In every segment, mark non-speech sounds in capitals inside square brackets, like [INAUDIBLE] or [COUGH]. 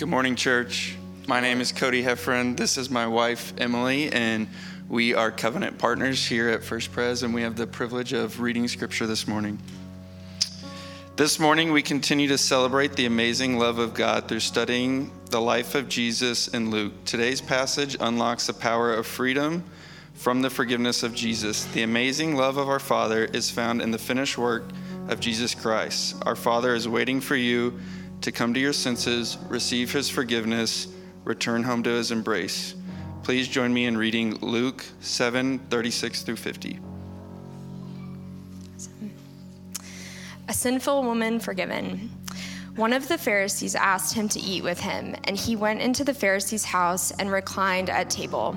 Good morning, church. My name is Cody Heffron. This is my wife, Emily, and we are covenant partners here at First Pres, and we have the privilege of reading scripture this morning. This morning, we continue to celebrate the amazing love of God through studying the life of Jesus in Luke. Today's passage unlocks the power of freedom from the forgiveness of Jesus. The amazing love of our Father is found in the finished work of Jesus Christ. Our Father is waiting for you to come to your senses, receive his forgiveness, return home to his embrace. Please join me in reading Luke 7 36 through 50. A sinful woman forgiven. One of the Pharisees asked him to eat with him, and he went into the Pharisee's house and reclined at table.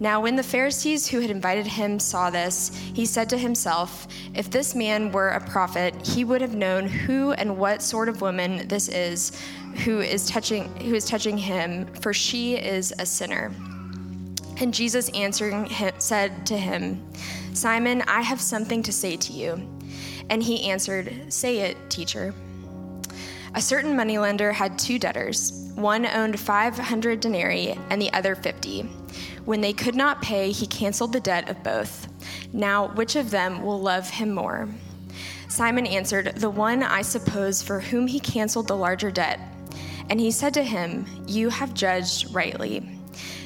Now, when the Pharisees who had invited him saw this, he said to himself, If this man were a prophet, he would have known who and what sort of woman this is who is touching, who is touching him, for she is a sinner. And Jesus answering him, said to him, Simon, I have something to say to you. And he answered, Say it, teacher. A certain moneylender had two debtors. One owned 500 denarii and the other 50. When they could not pay, he canceled the debt of both. Now, which of them will love him more? Simon answered, The one, I suppose, for whom he canceled the larger debt. And he said to him, You have judged rightly.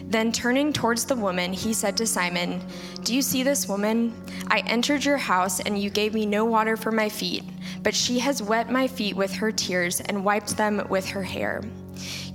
Then turning towards the woman, he said to Simon, Do you see this woman? I entered your house, and you gave me no water for my feet, but she has wet my feet with her tears and wiped them with her hair.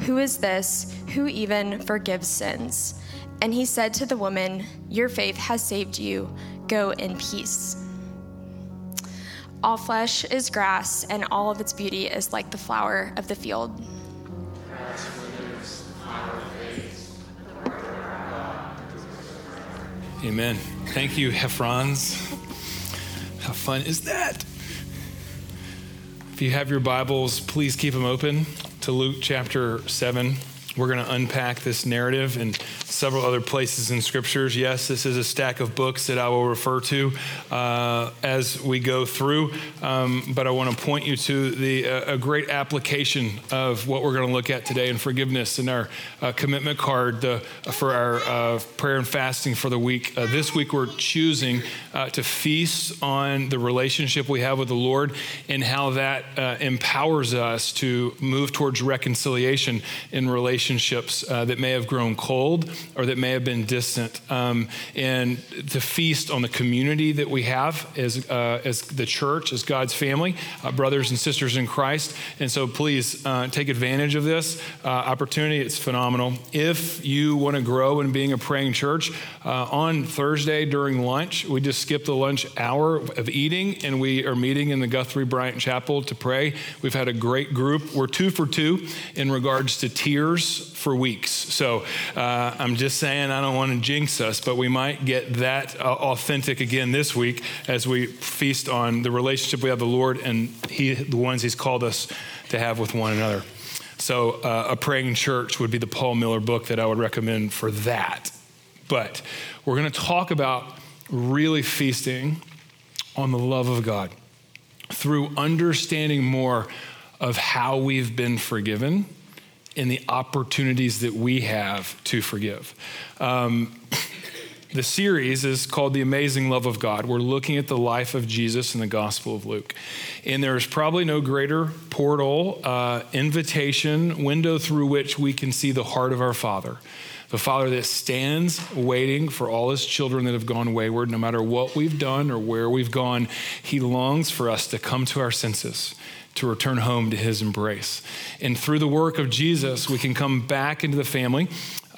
Who is this who even forgives sins? And he said to the woman, Your faith has saved you. Go in peace. All flesh is grass, and all of its beauty is like the flower of the field. Amen. Thank you, Heffrons. How fun is that? If you have your Bibles, please keep them open to Luke chapter 7. We're going to unpack this narrative and several other places in scriptures. Yes, this is a stack of books that I will refer to uh, as we go through, um, but I want to point you to the uh, a great application of what we're going to look at today in forgiveness in our uh, commitment card the, for our uh, prayer and fasting for the week. Uh, this week, we're choosing uh, to feast on the relationship we have with the Lord and how that empowers us to move towards reconciliation in relation relationships uh, that may have grown cold or that may have been distant, um, and to feast on the community that we have as, uh, as the church, as God's family, uh, brothers and sisters in Christ. And so please uh, take advantage of this uh, opportunity. It's phenomenal. If you want to grow in being a praying church, uh, on Thursday during lunch, we just skipped the lunch hour of eating, and we are meeting in the Guthrie Bryant Chapel to pray. We've had a great group. We're two for two in regards to tears for weeks. So uh, I'm just saying, I don't want to jinx us, but we might get that uh, authentic again this week as we feast on the relationship we have with the Lord and he, the ones He's called us to have with one another. So, uh, A Praying Church would be the Paul Miller book that I would recommend for that. But we're going to talk about really feasting on the love of God through understanding more of how we've been forgiven in the opportunities that we have to forgive. Um, the series is called The Amazing Love of God. We're looking at the life of Jesus in the Gospel of Luke. And there's probably no greater portal, uh, invitation, window through which we can see the heart of our Father the Father that stands waiting for all his children that have gone wayward, no matter what we've done or where we've gone. He longs for us to come to our senses, to return home to his embrace. And through the work of Jesus, we can come back into the family.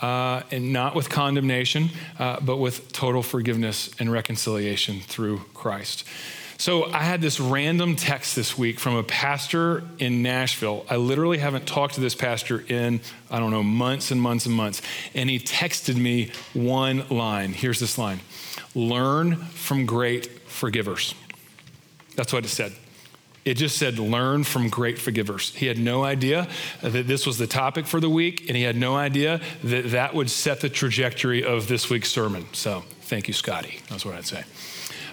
Uh, and not with condemnation, uh, but with total forgiveness and reconciliation through Christ. So I had this random text this week from a pastor in Nashville. I literally haven't talked to this pastor in, I don't know, months and months and months. And he texted me one line. Here's this line Learn from great forgivers. That's what it said. It just said, learn from great forgivers. He had no idea that this was the topic for the week, and he had no idea that that would set the trajectory of this week's sermon. So, thank you, Scotty. That's what I'd say.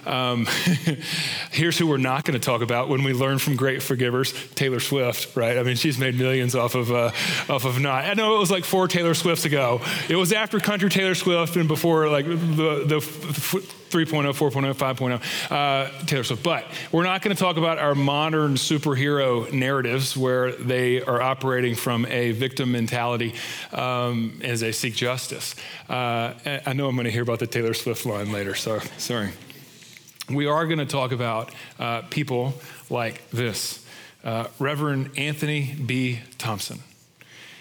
Um, [LAUGHS] here's who we're not going to talk about when we learn from great forgivers Taylor Swift, right? I mean, she's made millions off of, uh, off of not. I know it was like four Taylor Swifts ago. It was after country Taylor Swift and before like the, the 3.0, 4.0, 5.0, uh, Taylor Swift. But we're not going to talk about our modern superhero narratives where they are operating from a victim mentality um, as they seek justice. Uh, I know I'm going to hear about the Taylor Swift line later, so sorry we are going to talk about uh, people like this uh, Reverend Anthony B. Thompson.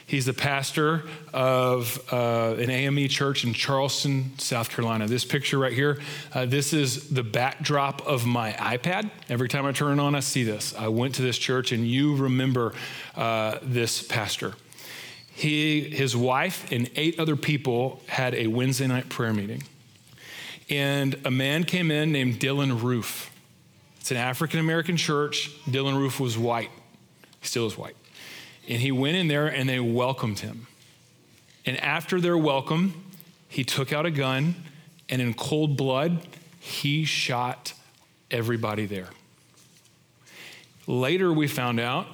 He's the pastor of uh, an AME church in Charleston, South Carolina. This picture right here, uh, this is the backdrop of my iPad. Every time I turn it on, I see this. I went to this church, and you remember uh, this pastor. He, his wife, and eight other people had a Wednesday night prayer meeting and a man came in named Dylan Roof. It's an African American church. Dylan Roof was white, he still is white. And he went in there and they welcomed him. And after their welcome, he took out a gun and in cold blood, he shot everybody there. Later, we found out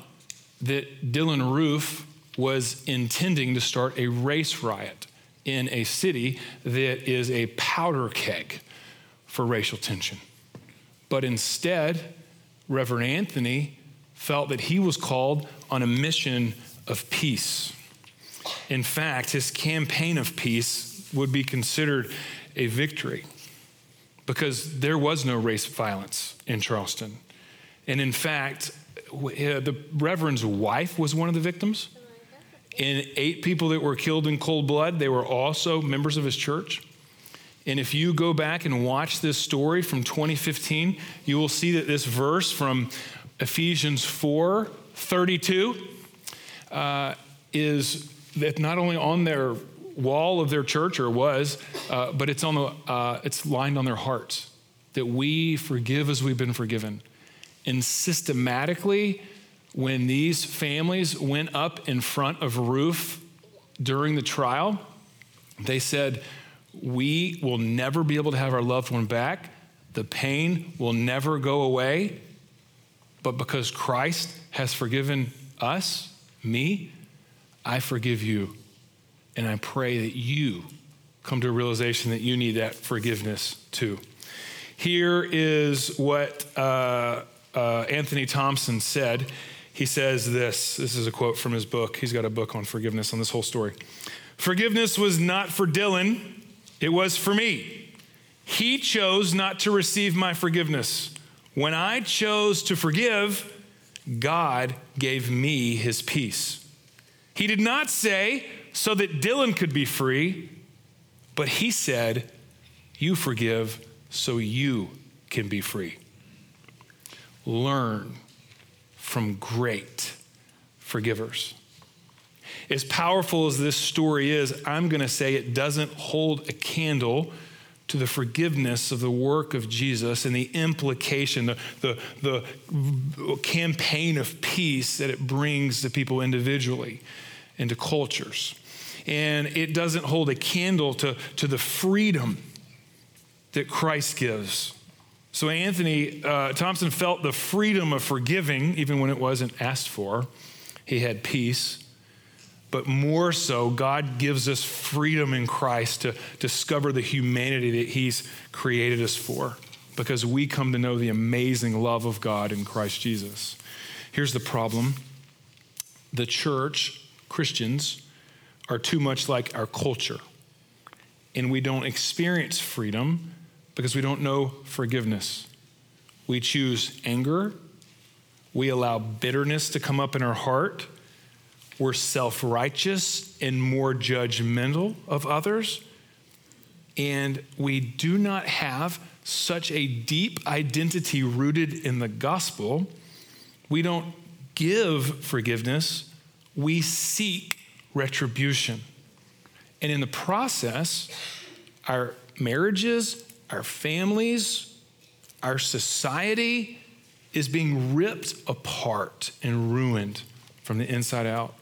that Dylan Roof was intending to start a race riot in a city that is a powder keg for racial tension. But instead, Reverend Anthony felt that he was called on a mission of peace. In fact, his campaign of peace would be considered a victory because there was no race violence in Charleston. And in fact, eh, the Reverend's wife was one of the victims and eight people that were killed in cold blood, they were also members of his church. And if you go back and watch this story from 2015, you will see that this verse from Ephesians 4 32 uh, is that not only on their wall of their church, or was, uh, but it's, on the, uh, it's lined on their hearts that we forgive as we've been forgiven. And systematically, when these families went up in front of Roof during the trial, they said, We will never be able to have our loved one back. The pain will never go away. But because Christ has forgiven us, me, I forgive you. And I pray that you come to a realization that you need that forgiveness too. Here is what uh, uh, Anthony Thompson said he says this this is a quote from his book. He's got a book on forgiveness on this whole story. Forgiveness was not for Dylan, it was for me. He chose not to receive my forgiveness. When I chose to forgive, God gave me his peace. He did not say so that Dylan could be free, but he said, You forgive so you can be free. Learn from great forgivers. As powerful as this story is, I'm going to say it doesn't hold a candle to the forgiveness of the work of Jesus and the implication, the, the, the campaign of peace that it brings to people individually and to cultures. And it doesn't hold a candle to, to the freedom that Christ gives so Anthony uh, Thompson felt the freedom of forgiving, even when it wasn't asked for. He had peace. But more so, God gives us freedom in Christ to discover the humanity that He's created us for because we come to know the amazing love of God in Christ Jesus. Here's the problem the church, Christians, are too much like our culture. and we don't experience freedom because we don't know forgiveness. We choose anger, we allow bitterness to come up in our heart, we're self righteous and more judgmental of others, and we do not have such a deep identity rooted in the gospel. We don't give forgiveness, we seek retribution. And in the process, our marriages, our families, our society is being ripped apart and ruined from the inside out.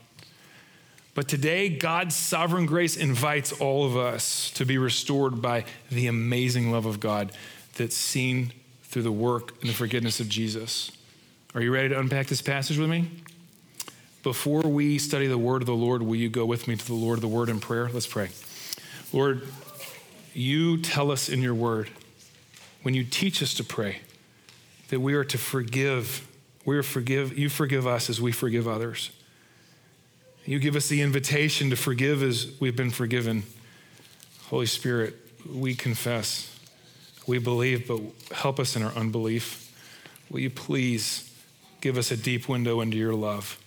But today, God's sovereign grace invites all of us to be restored by the amazing love of God that's seen through the work and the forgiveness of Jesus. Are you ready to unpack this passage with me? Before we study the word of the Lord, will you go with me to the Lord of the word in prayer? Let's pray. Lord, you tell us in your word, when you teach us to pray, that we are to forgive. We are forgive, you forgive us as we forgive others. You give us the invitation to forgive as we've been forgiven. Holy Spirit, we confess. We believe, but help us in our unbelief. Will you please give us a deep window into your love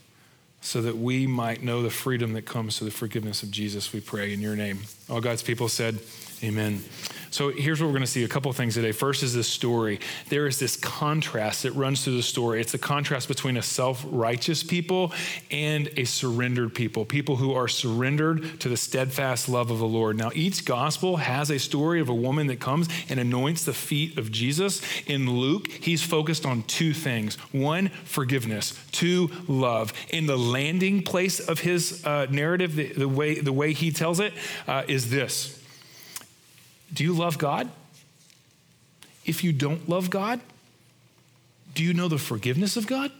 so that we might know the freedom that comes through the forgiveness of Jesus, we pray in your name. All God's people said, Amen. So here's what we're going to see a couple of things today. First is this story. There is this contrast that runs through the story. It's a contrast between a self righteous people and a surrendered people, people who are surrendered to the steadfast love of the Lord. Now, each gospel has a story of a woman that comes and anoints the feet of Jesus. In Luke, he's focused on two things one, forgiveness, two, love. In the landing place of his uh, narrative, the, the, way, the way he tells it, uh, is this do you love God? If you don't love God, do you know the forgiveness of God?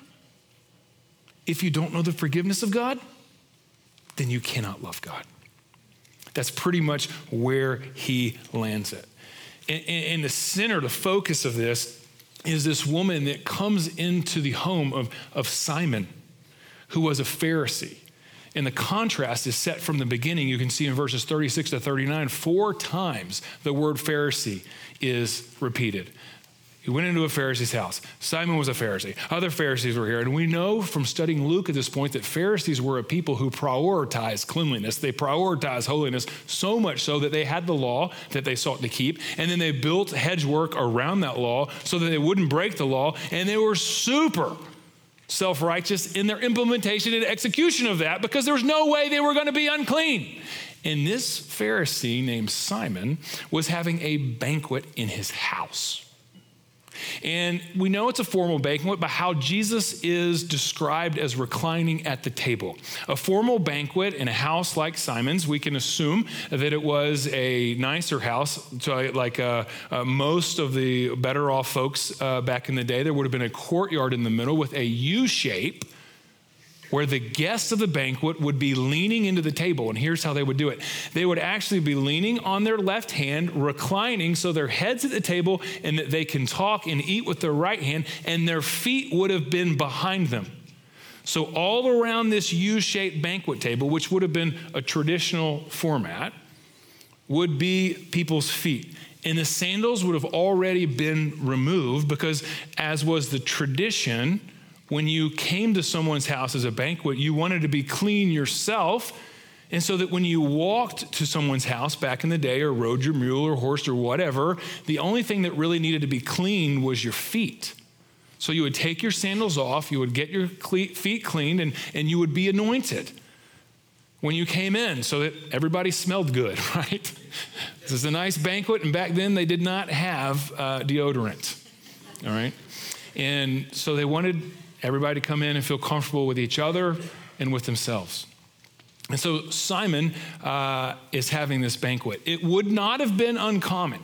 If you don't know the forgiveness of God, then you cannot love God. That's pretty much where he lands it. And in the center, the focus of this is this woman that comes into the home of, of Simon, who was a Pharisee. And the contrast is set from the beginning. You can see in verses 36 to 39, four times the word Pharisee is repeated. He went into a Pharisee's house. Simon was a Pharisee. Other Pharisees were here. And we know from studying Luke at this point that Pharisees were a people who prioritized cleanliness. They prioritized holiness so much so that they had the law that they sought to keep. And then they built hedgework around that law so that they wouldn't break the law. And they were super self righteous in their implementation and execution of that because there was no way they were going to be unclean. And this Pharisee named Simon was having a banquet in his house. And we know it's a formal banquet by how Jesus is described as reclining at the table. A formal banquet in a house like Simon's, we can assume that it was a nicer house. Like uh, uh, most of the better off folks uh, back in the day, there would have been a courtyard in the middle with a U shape where the guests of the banquet would be leaning into the table. And here's how they would do it they would actually be leaning on their left hand, reclining so their heads at the table and that they can talk and eat with their right hand, and their feet would have been behind them. So, all around this U shaped banquet table, which would have been a traditional format, would be people's feet. And the sandals would have already been removed because, as was the tradition, when you came to someone's house as a banquet, you wanted to be clean yourself. And so that when you walked to someone's house back in the day, or rode your mule or horse or whatever, the only thing that really needed to be clean was your feet. So you would take your sandals off, you would get your feet cleaned, and, and you would be anointed when you came in so that everybody smelled good, [LAUGHS] right? This is a nice banquet, and back then they did not have uh, deodorant, all right? And so they wanted everybody to come in and feel comfortable with each other and with themselves. And so Simon uh, is having this banquet. It would not have been uncommon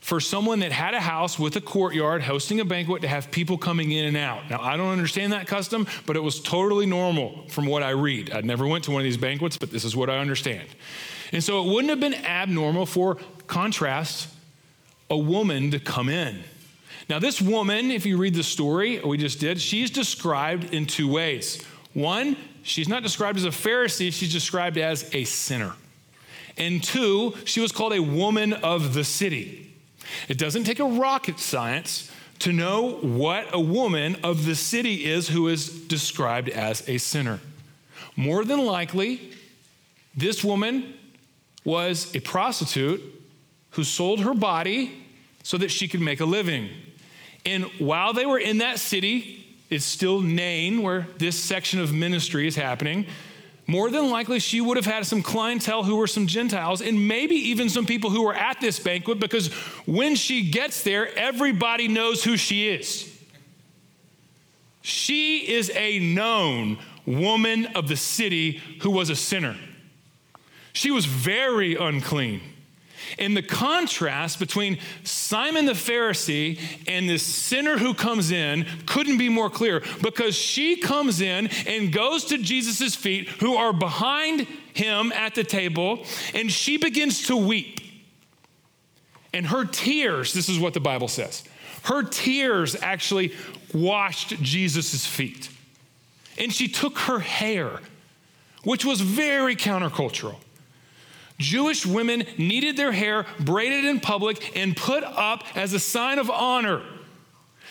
for someone that had a house with a courtyard hosting a banquet to have people coming in and out. Now, I don't understand that custom, but it was totally normal from what I read. I never went to one of these banquets, but this is what I understand. And so it wouldn't have been abnormal for contrast a woman to come in now, this woman, if you read the story we just did, she's described in two ways. One, she's not described as a Pharisee, she's described as a sinner. And two, she was called a woman of the city. It doesn't take a rocket science to know what a woman of the city is who is described as a sinner. More than likely, this woman was a prostitute who sold her body so that she could make a living. And while they were in that city, it's still Nain, where this section of ministry is happening. More than likely, she would have had some clientele who were some Gentiles and maybe even some people who were at this banquet because when she gets there, everybody knows who she is. She is a known woman of the city who was a sinner. She was very unclean. And the contrast between Simon the Pharisee and this sinner who comes in couldn't be more clear because she comes in and goes to Jesus' feet, who are behind him at the table, and she begins to weep. And her tears, this is what the Bible says, her tears actually washed Jesus' feet. And she took her hair, which was very countercultural. Jewish women needed their hair braided in public and put up as a sign of honor.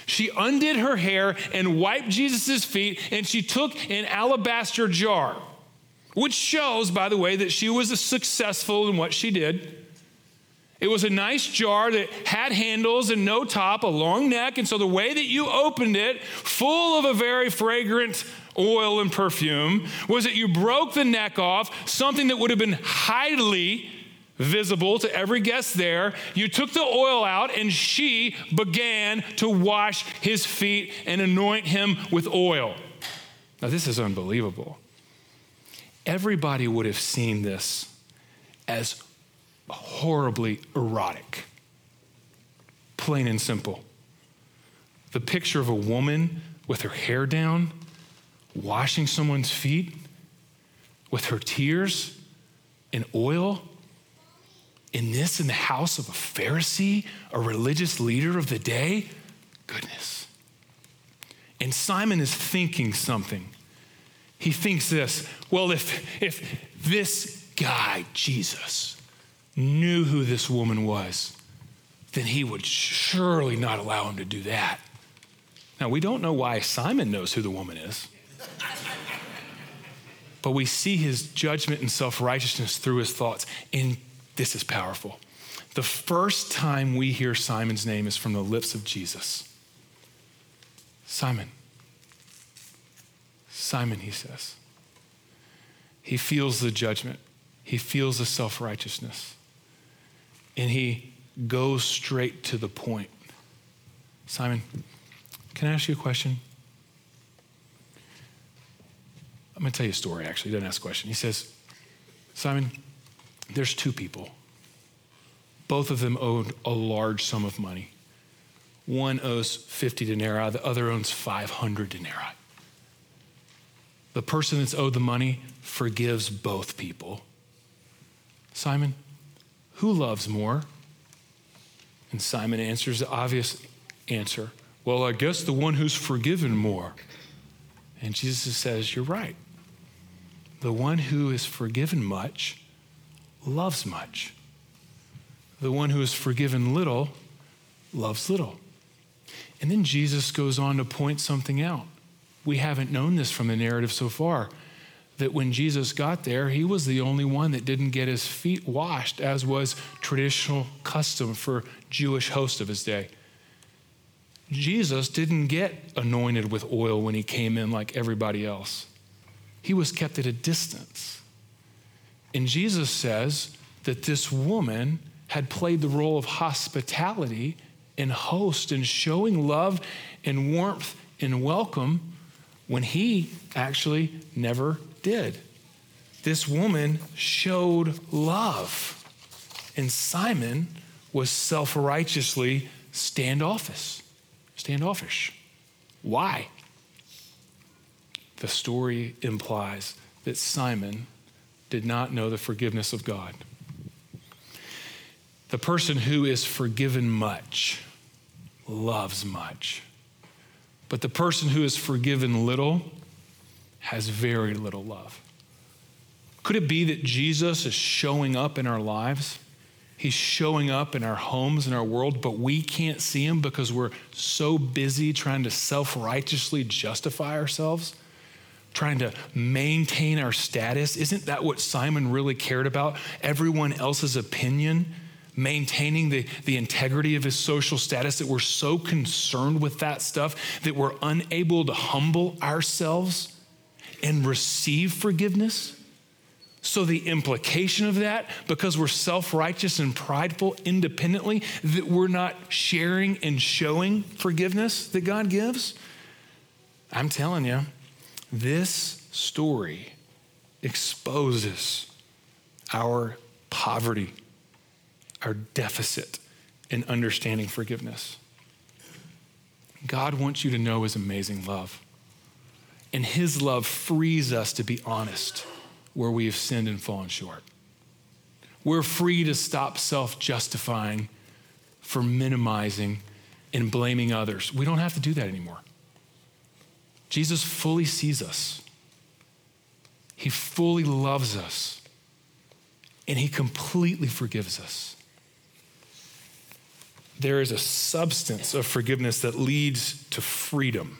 She undid her hair and wiped Jesus' feet, and she took an alabaster jar, which shows, by the way, that she was successful in what she did. It was a nice jar that had handles and no top, a long neck, and so the way that you opened it, full of a very fragrant oil and perfume was that you broke the neck off, something that would have been highly visible to every guest there. You took the oil out, and she began to wash his feet and anoint him with oil. Now, this is unbelievable. Everybody would have seen this as horribly erotic, plain and simple. The picture of a woman with her hair down washing someone's feet with her tears and oil? In this, in the house of a Pharisee, a religious leader of the day? Goodness. And Simon is thinking something. He thinks this well, if, if this guy, Jesus, knew who this woman was, then he would surely not allow him to do that. Now, we don't know why Simon knows who the woman is. But we see his judgment and self righteousness through his thoughts. And this is powerful. The first time we hear Simon's name is from the lips of Jesus Simon. Simon, he says. He feels the judgment, he feels the self righteousness, and he goes straight to the point. Simon, can I ask you a question? I'm going to tell you a story, actually. He doesn't ask a question. He says, Simon, there's two people. Both of them owed a large sum of money. One owes 50 denarii, the other owns 500 denarii. The person that's owed the money forgives both people. Simon, who loves more? And Simon answers the obvious answer Well, I guess the one who's forgiven more. And Jesus says, You're right. The one who is forgiven much loves much. The one who is forgiven little loves little. And then Jesus goes on to point something out. We haven't known this from the narrative so far that when Jesus got there, he was the only one that didn't get his feet washed, as was traditional custom for Jewish hosts of his day. Jesus didn't get anointed with oil when he came in like everybody else he was kept at a distance. And Jesus says that this woman had played the role of hospitality and host and showing love and warmth and welcome when he actually never did. This woman showed love, and Simon was self righteously standoffish. Standoffish. Why? the story implies that Simon did not know the forgiveness of God. The person who is forgiven much loves much. But the person who is forgiven little has very little love. Could it be that Jesus is showing up in our lives? He's showing up in our homes, in our world, but we can't see him because we're so busy trying to self righteously justify ourselves, trying to maintain our status. Isn't that what Simon really cared about? Everyone else's opinion, maintaining the, the integrity of his social status, that we're so concerned with that stuff that we're unable to humble ourselves and receive forgiveness? So, the implication of that, because we're self righteous and prideful independently, that we're not sharing and showing forgiveness that God gives? I'm telling you, this story exposes our poverty, our deficit in understanding forgiveness. God wants you to know his amazing love. And his love frees us to be honest where we have sinned and fallen short. We're free to stop self justifying for minimizing and blaming others. We don't have to do that anymore. Jesus fully sees us, He fully loves us, and He completely forgives us. There is a substance of forgiveness that leads to freedom.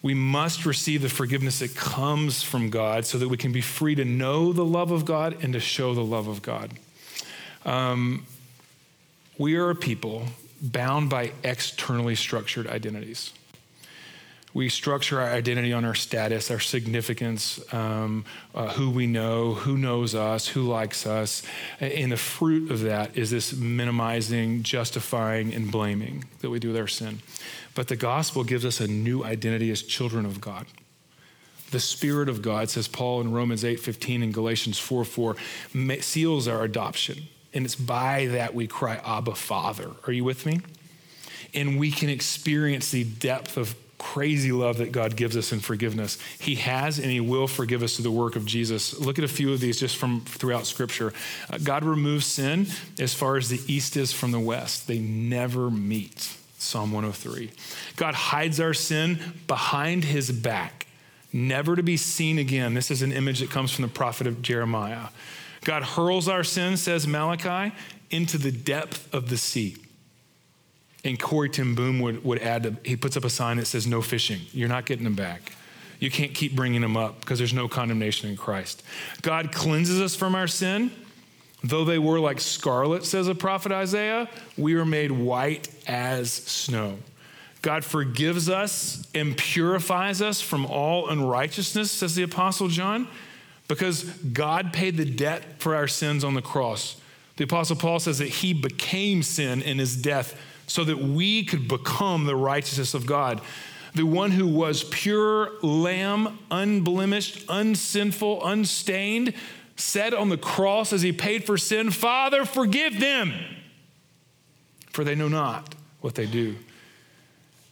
We must receive the forgiveness that comes from God so that we can be free to know the love of God and to show the love of God. Um, we are a people bound by externally structured identities. We structure our identity on our status, our significance, um, uh, who we know, who knows us, who likes us. And the fruit of that is this minimizing, justifying, and blaming that we do with our sin. But the gospel gives us a new identity as children of God. The Spirit of God, says Paul in Romans 8 15 and Galatians 4 4, seals our adoption. And it's by that we cry, Abba, Father. Are you with me? And we can experience the depth of crazy love that God gives us in forgiveness. He has and He will forgive us through the work of Jesus. Look at a few of these just from throughout Scripture. Uh, God removes sin as far as the east is from the west, they never meet. Psalm 103. God hides our sin behind his back, never to be seen again. This is an image that comes from the prophet of Jeremiah. God hurls our sin, says Malachi, into the depth of the sea. And Corrie ten Boom would, would add, that he puts up a sign that says, No fishing. You're not getting them back. You can't keep bringing them up because there's no condemnation in Christ. God cleanses us from our sin Though they were like scarlet, says the prophet Isaiah, we are made white as snow. God forgives us and purifies us from all unrighteousness, says the Apostle John, because God paid the debt for our sins on the cross. The Apostle Paul says that he became sin in his death so that we could become the righteousness of God. The one who was pure lamb, unblemished, unsinful, unstained, said on the cross as he paid for sin, Father, forgive them, for they know not what they do.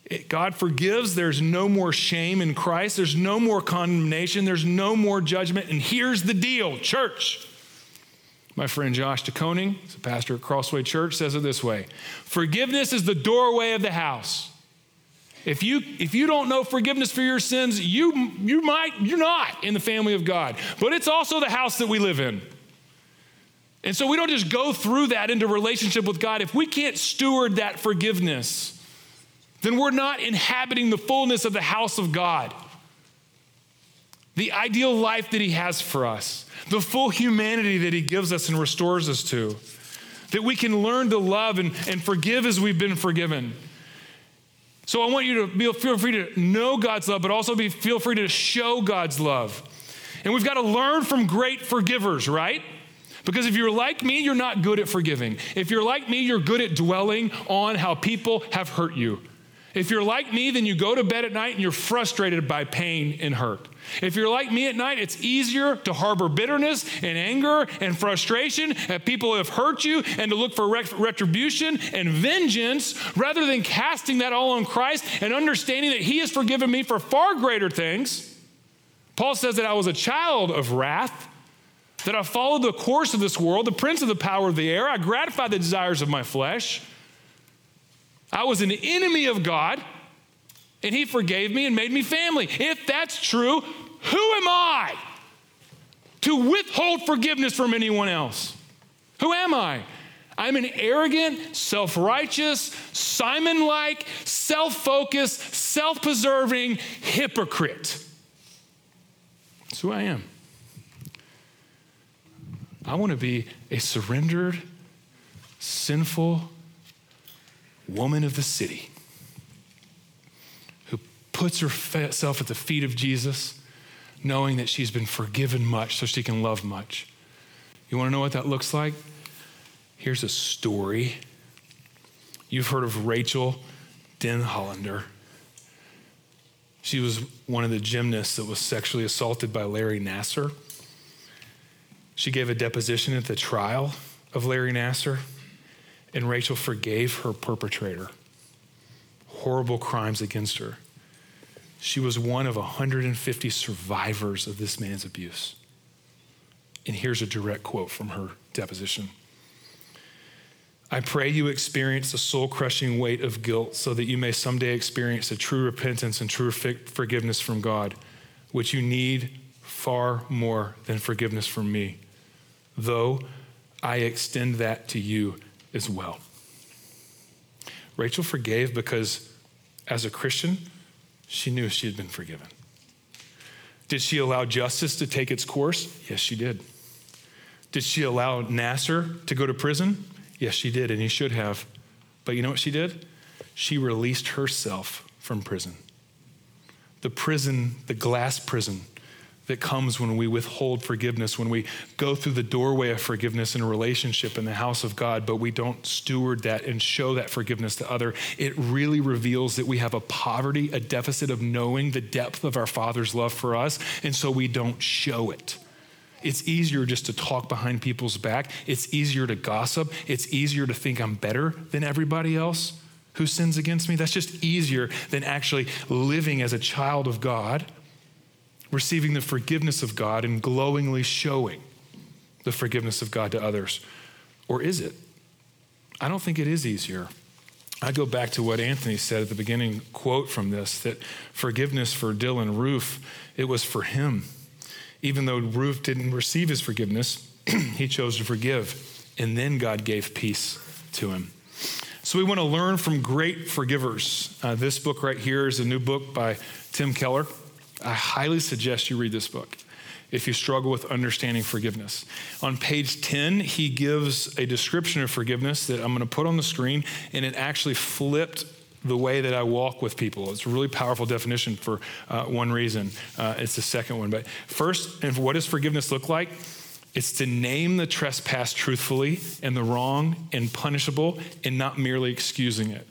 It, God forgives. There's no more shame in Christ. There's no more condemnation. There's no more judgment. And here's the deal, church. My friend Josh DeConing, a pastor at Crossway Church, says it this way Forgiveness is the doorway of the house. If you, if you don't know forgiveness for your sins, you, you might, you're not in the family of God. But it's also the house that we live in. And so we don't just go through that into relationship with God. If we can't steward that forgiveness, then we're not inhabiting the fullness of the house of God. The ideal life that He has for us, the full humanity that He gives us and restores us to, that we can learn to love and, and forgive as we've been forgiven. So I want you to be, feel free to know God's love, but also be, feel free to show God's love. And we've got to learn from great forgivers, right? Because if you're like me, you're not good at forgiving. If you're like me, you're good at dwelling on how people have hurt you. If you're like me, then you go to bed at night and you're frustrated by pain and hurt. If you're like me at night, it's easier to harbor bitterness and anger and frustration at people who have hurt you and to look for retribution and vengeance rather than casting that all on Christ and understanding that He has forgiven me for far greater things. Paul says that I was a child of wrath, that I followed the course of this world, the prince of the power of the air. I gratified the desires of my flesh. I was an enemy of God and he forgave me and made me family. If that's true, who am I to withhold forgiveness from anyone else. Who am I? I'm an arrogant, self righteous, Simon like, self focused, self preserving hypocrite. That's who I am. I want to be a surrendered, sinful woman of the city puts herself at the feet of Jesus, knowing that she's been forgiven much so she can love much. You want to know what that looks like? Here's a story. You've heard of Rachel Denhollander. She was one of the gymnasts that was sexually assaulted by Larry Nassar. She gave a deposition at the trial of Larry Nassar, and Rachel forgave her perpetrator. Horrible crimes against her. She was one of 150 survivors of this man's abuse. And here's a direct quote from her deposition. I pray you experience the soul crushing weight of guilt so that you may someday experience a true repentance and true forgiveness from God, which you need far more than forgiveness from me, though I extend that to you as well. Rachel forgave because, as a Christian, she knew she had been forgiven. Did she allow justice to take its course? Yes, she did. Did she allow Nassar to go to prison? Yes, she did, and he should have. But you know what she did? She released herself from prison. The prison, the glass prison that comes when we withhold forgiveness, when we go through the doorway of forgiveness in a relationship in the house of God, but we don't steward that and show that forgiveness to other, it really reveals that we have a poverty, a deficit of knowing the depth of our Father's love for us, and so we don't show it. It's easier just to talk behind people's back. It's easier to gossip. It's easier to think I'm better than everybody else who sins against me. That's just easier than actually living as a child of God, receiving the forgiveness of God, and glowingly showing the forgiveness of God to others. Or is it? I don't think it is easier. I go back to what Anthony said at the beginning quote from this that forgiveness for Dylan Roof, it was for him even though Roof didn't receive his forgiveness, [CLEARS THROAT] he chose to forgive. And then God gave peace to him. So we want to learn from great forgivers. Uh, this book right here is a new book by Tim Keller. I highly suggest you read this book if you struggle with understanding forgiveness. On page 10, he gives a description of forgiveness that I'm going to put on the screen, and it actually flipped the way that I walk with people. It's a really powerful definition for uh, one reason. Uh, it's the second one. But first, and what does forgiveness look like? It's to name the trespass truthfully and the wrong and punishable and not merely excusing it.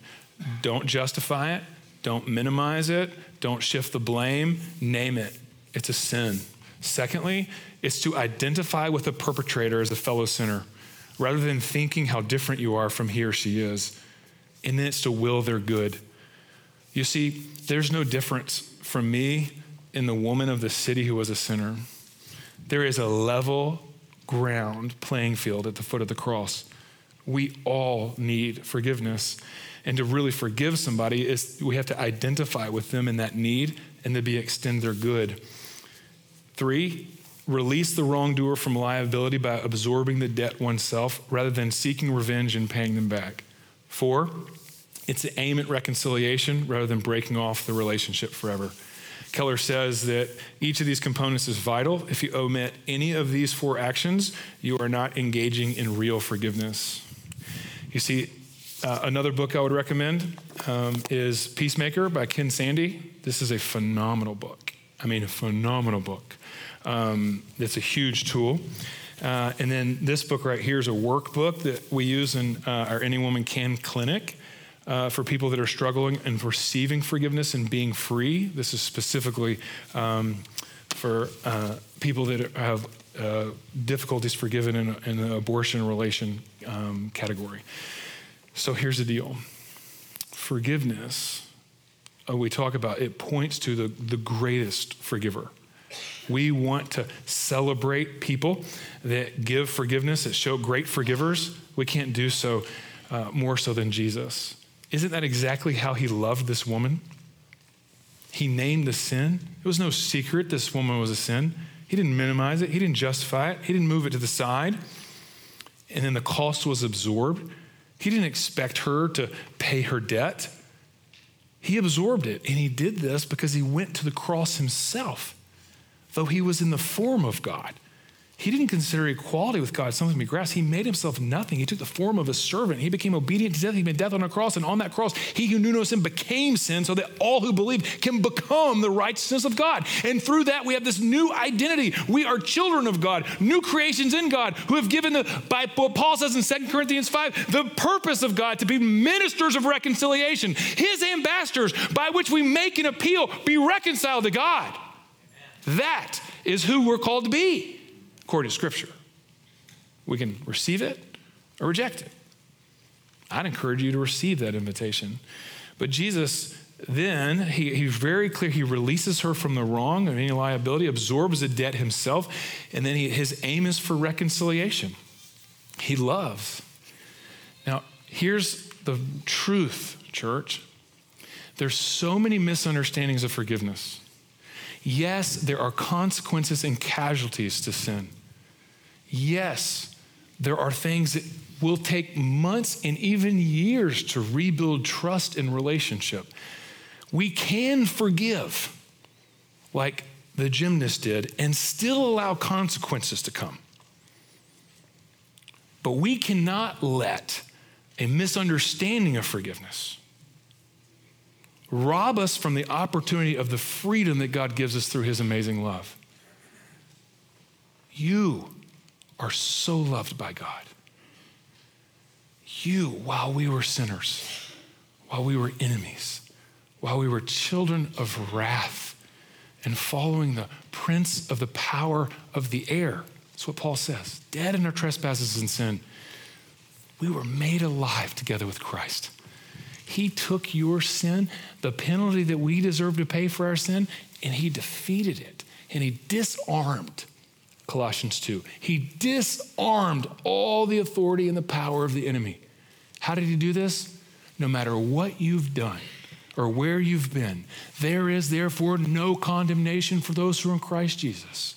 Don't justify it. Don't minimize it. Don't shift the blame. Name it. It's a sin. Secondly, it's to identify with the perpetrator as a fellow sinner rather than thinking how different you are from he or she is and then it's to will their good. You see, there's no difference from me in the woman of the city who was a sinner. There is a level ground playing field at the foot of the cross. We all need forgiveness. And to really forgive somebody is we have to identify with them in that need and to be extend their good. Three, release the wrongdoer from liability by absorbing the debt oneself rather than seeking revenge and paying them back. Four, it's to aim at reconciliation rather than breaking off the relationship forever. Keller says that each of these components is vital. If you omit any of these four actions, you are not engaging in real forgiveness. You see, uh, another book I would recommend um, is Peacemaker by Ken Sande. This is a phenomenal book. I mean, a phenomenal book. Um, it's a huge tool. Uh, and then this book right here is a workbook that we use in uh, our Any Woman Can clinic. Uh, for people that are struggling and receiving forgiveness and being free. This is specifically um, for uh, people that have difficulties forgiven in, in, the abortion relation um, category. So here's the deal forgiveness, uh, we talk about, it points to the, the greatest forgiver. We want to celebrate people that give forgiveness, that show great forgivers. We can't do so uh, more so than Jesus. Isn't that exactly how he loved this woman? He named the sin. It was no secret this woman was a sin. He didn't minimize it, he didn't justify it, he didn't move it to the side. And then the cost was absorbed. He didn't expect her to pay her debt. He absorbed it, and he did this because he went to the cross himself, though he was in the form of God. He didn't consider equality with God something to be grasped. He made himself nothing. He took the form of a servant. He became obedient to death. He made death on a cross. And on that cross, he who knew no sin became sin so that all who believe can become the righteousness of God. And through that, we have this new identity. We are children of God, new creations in God, who have given the, by what Paul says in 2 Corinthians 5, the purpose of God to be ministers of reconciliation, his ambassadors by which we make an appeal, be reconciled to God. That is who we're called to be according to Scripture. We can receive it or reject it. I'd encourage you to receive that invitation. But Jesus then, he, he's very clear. He releases her from the wrong and any liability, absorbs the debt himself, and then he, his aim is for reconciliation. He loves. Now, here's the truth, church. There's so many misunderstandings of forgiveness. Yes, there are consequences and casualties to sin. Yes, there are things that will take months and even years to rebuild trust and relationship. We can forgive, like the gymnast did, and still allow consequences to come. But we cannot let a misunderstanding of forgiveness rob us from the opportunity of the freedom that God gives us through His amazing love. You are so loved by God. You, while we were sinners, while we were enemies, while we were children of wrath, and following the prince of the power of the air. That's what Paul says. Dead in our trespasses and sin, we were made alive together with Christ. He took your sin, the penalty that we deserve to pay for our sin, and he defeated it. And he disarmed Colossians 2. He disarmed all the authority and the power of the enemy. How did he do this? No matter what you've done or where you've been, there is therefore no condemnation for those who are in Christ Jesus.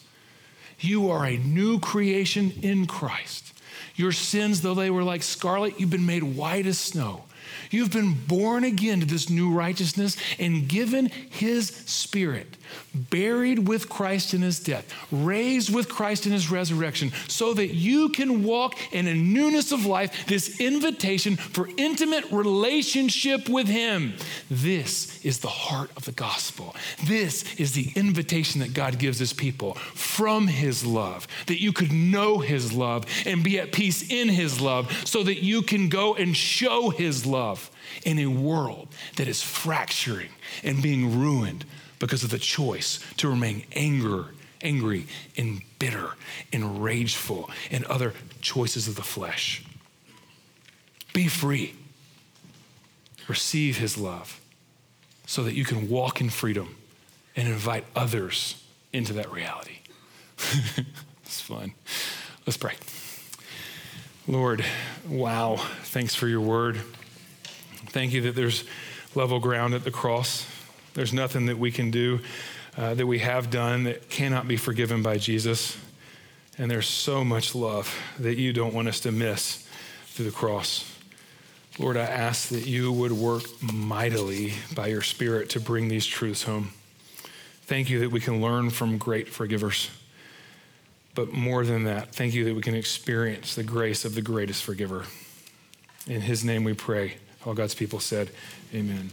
You are a new creation in Christ. Your sins, though they were like scarlet, you've been made white as snow. You've been born again to this new righteousness and given his spirit, buried with Christ in his death, raised with Christ in his resurrection, so that you can walk in a newness of life, this invitation for intimate relationship with him. This is the heart of the gospel. This is the invitation that God gives his people from his love, that you could know his love and be at peace in his love, so that you can go and show his love in a world that is fracturing and being ruined because of the choice to remain anger, angry and bitter and rageful and other choices of the flesh. Be free. Receive his love so that you can walk in freedom and invite others into that reality. [LAUGHS] it's fun. Let's pray. Lord, wow, thanks for your word. Thank you that there's level ground at the cross. There's nothing that we can do, uh, that we have done, that cannot be forgiven by Jesus. And there's so much love that you don't want us to miss through the cross. Lord, I ask that you would work mightily by your Spirit to bring these truths home. Thank you that we can learn from great forgivers. But more than that, thank you that we can experience the grace of the greatest forgiver. In his name we pray. All God's people said, Amen.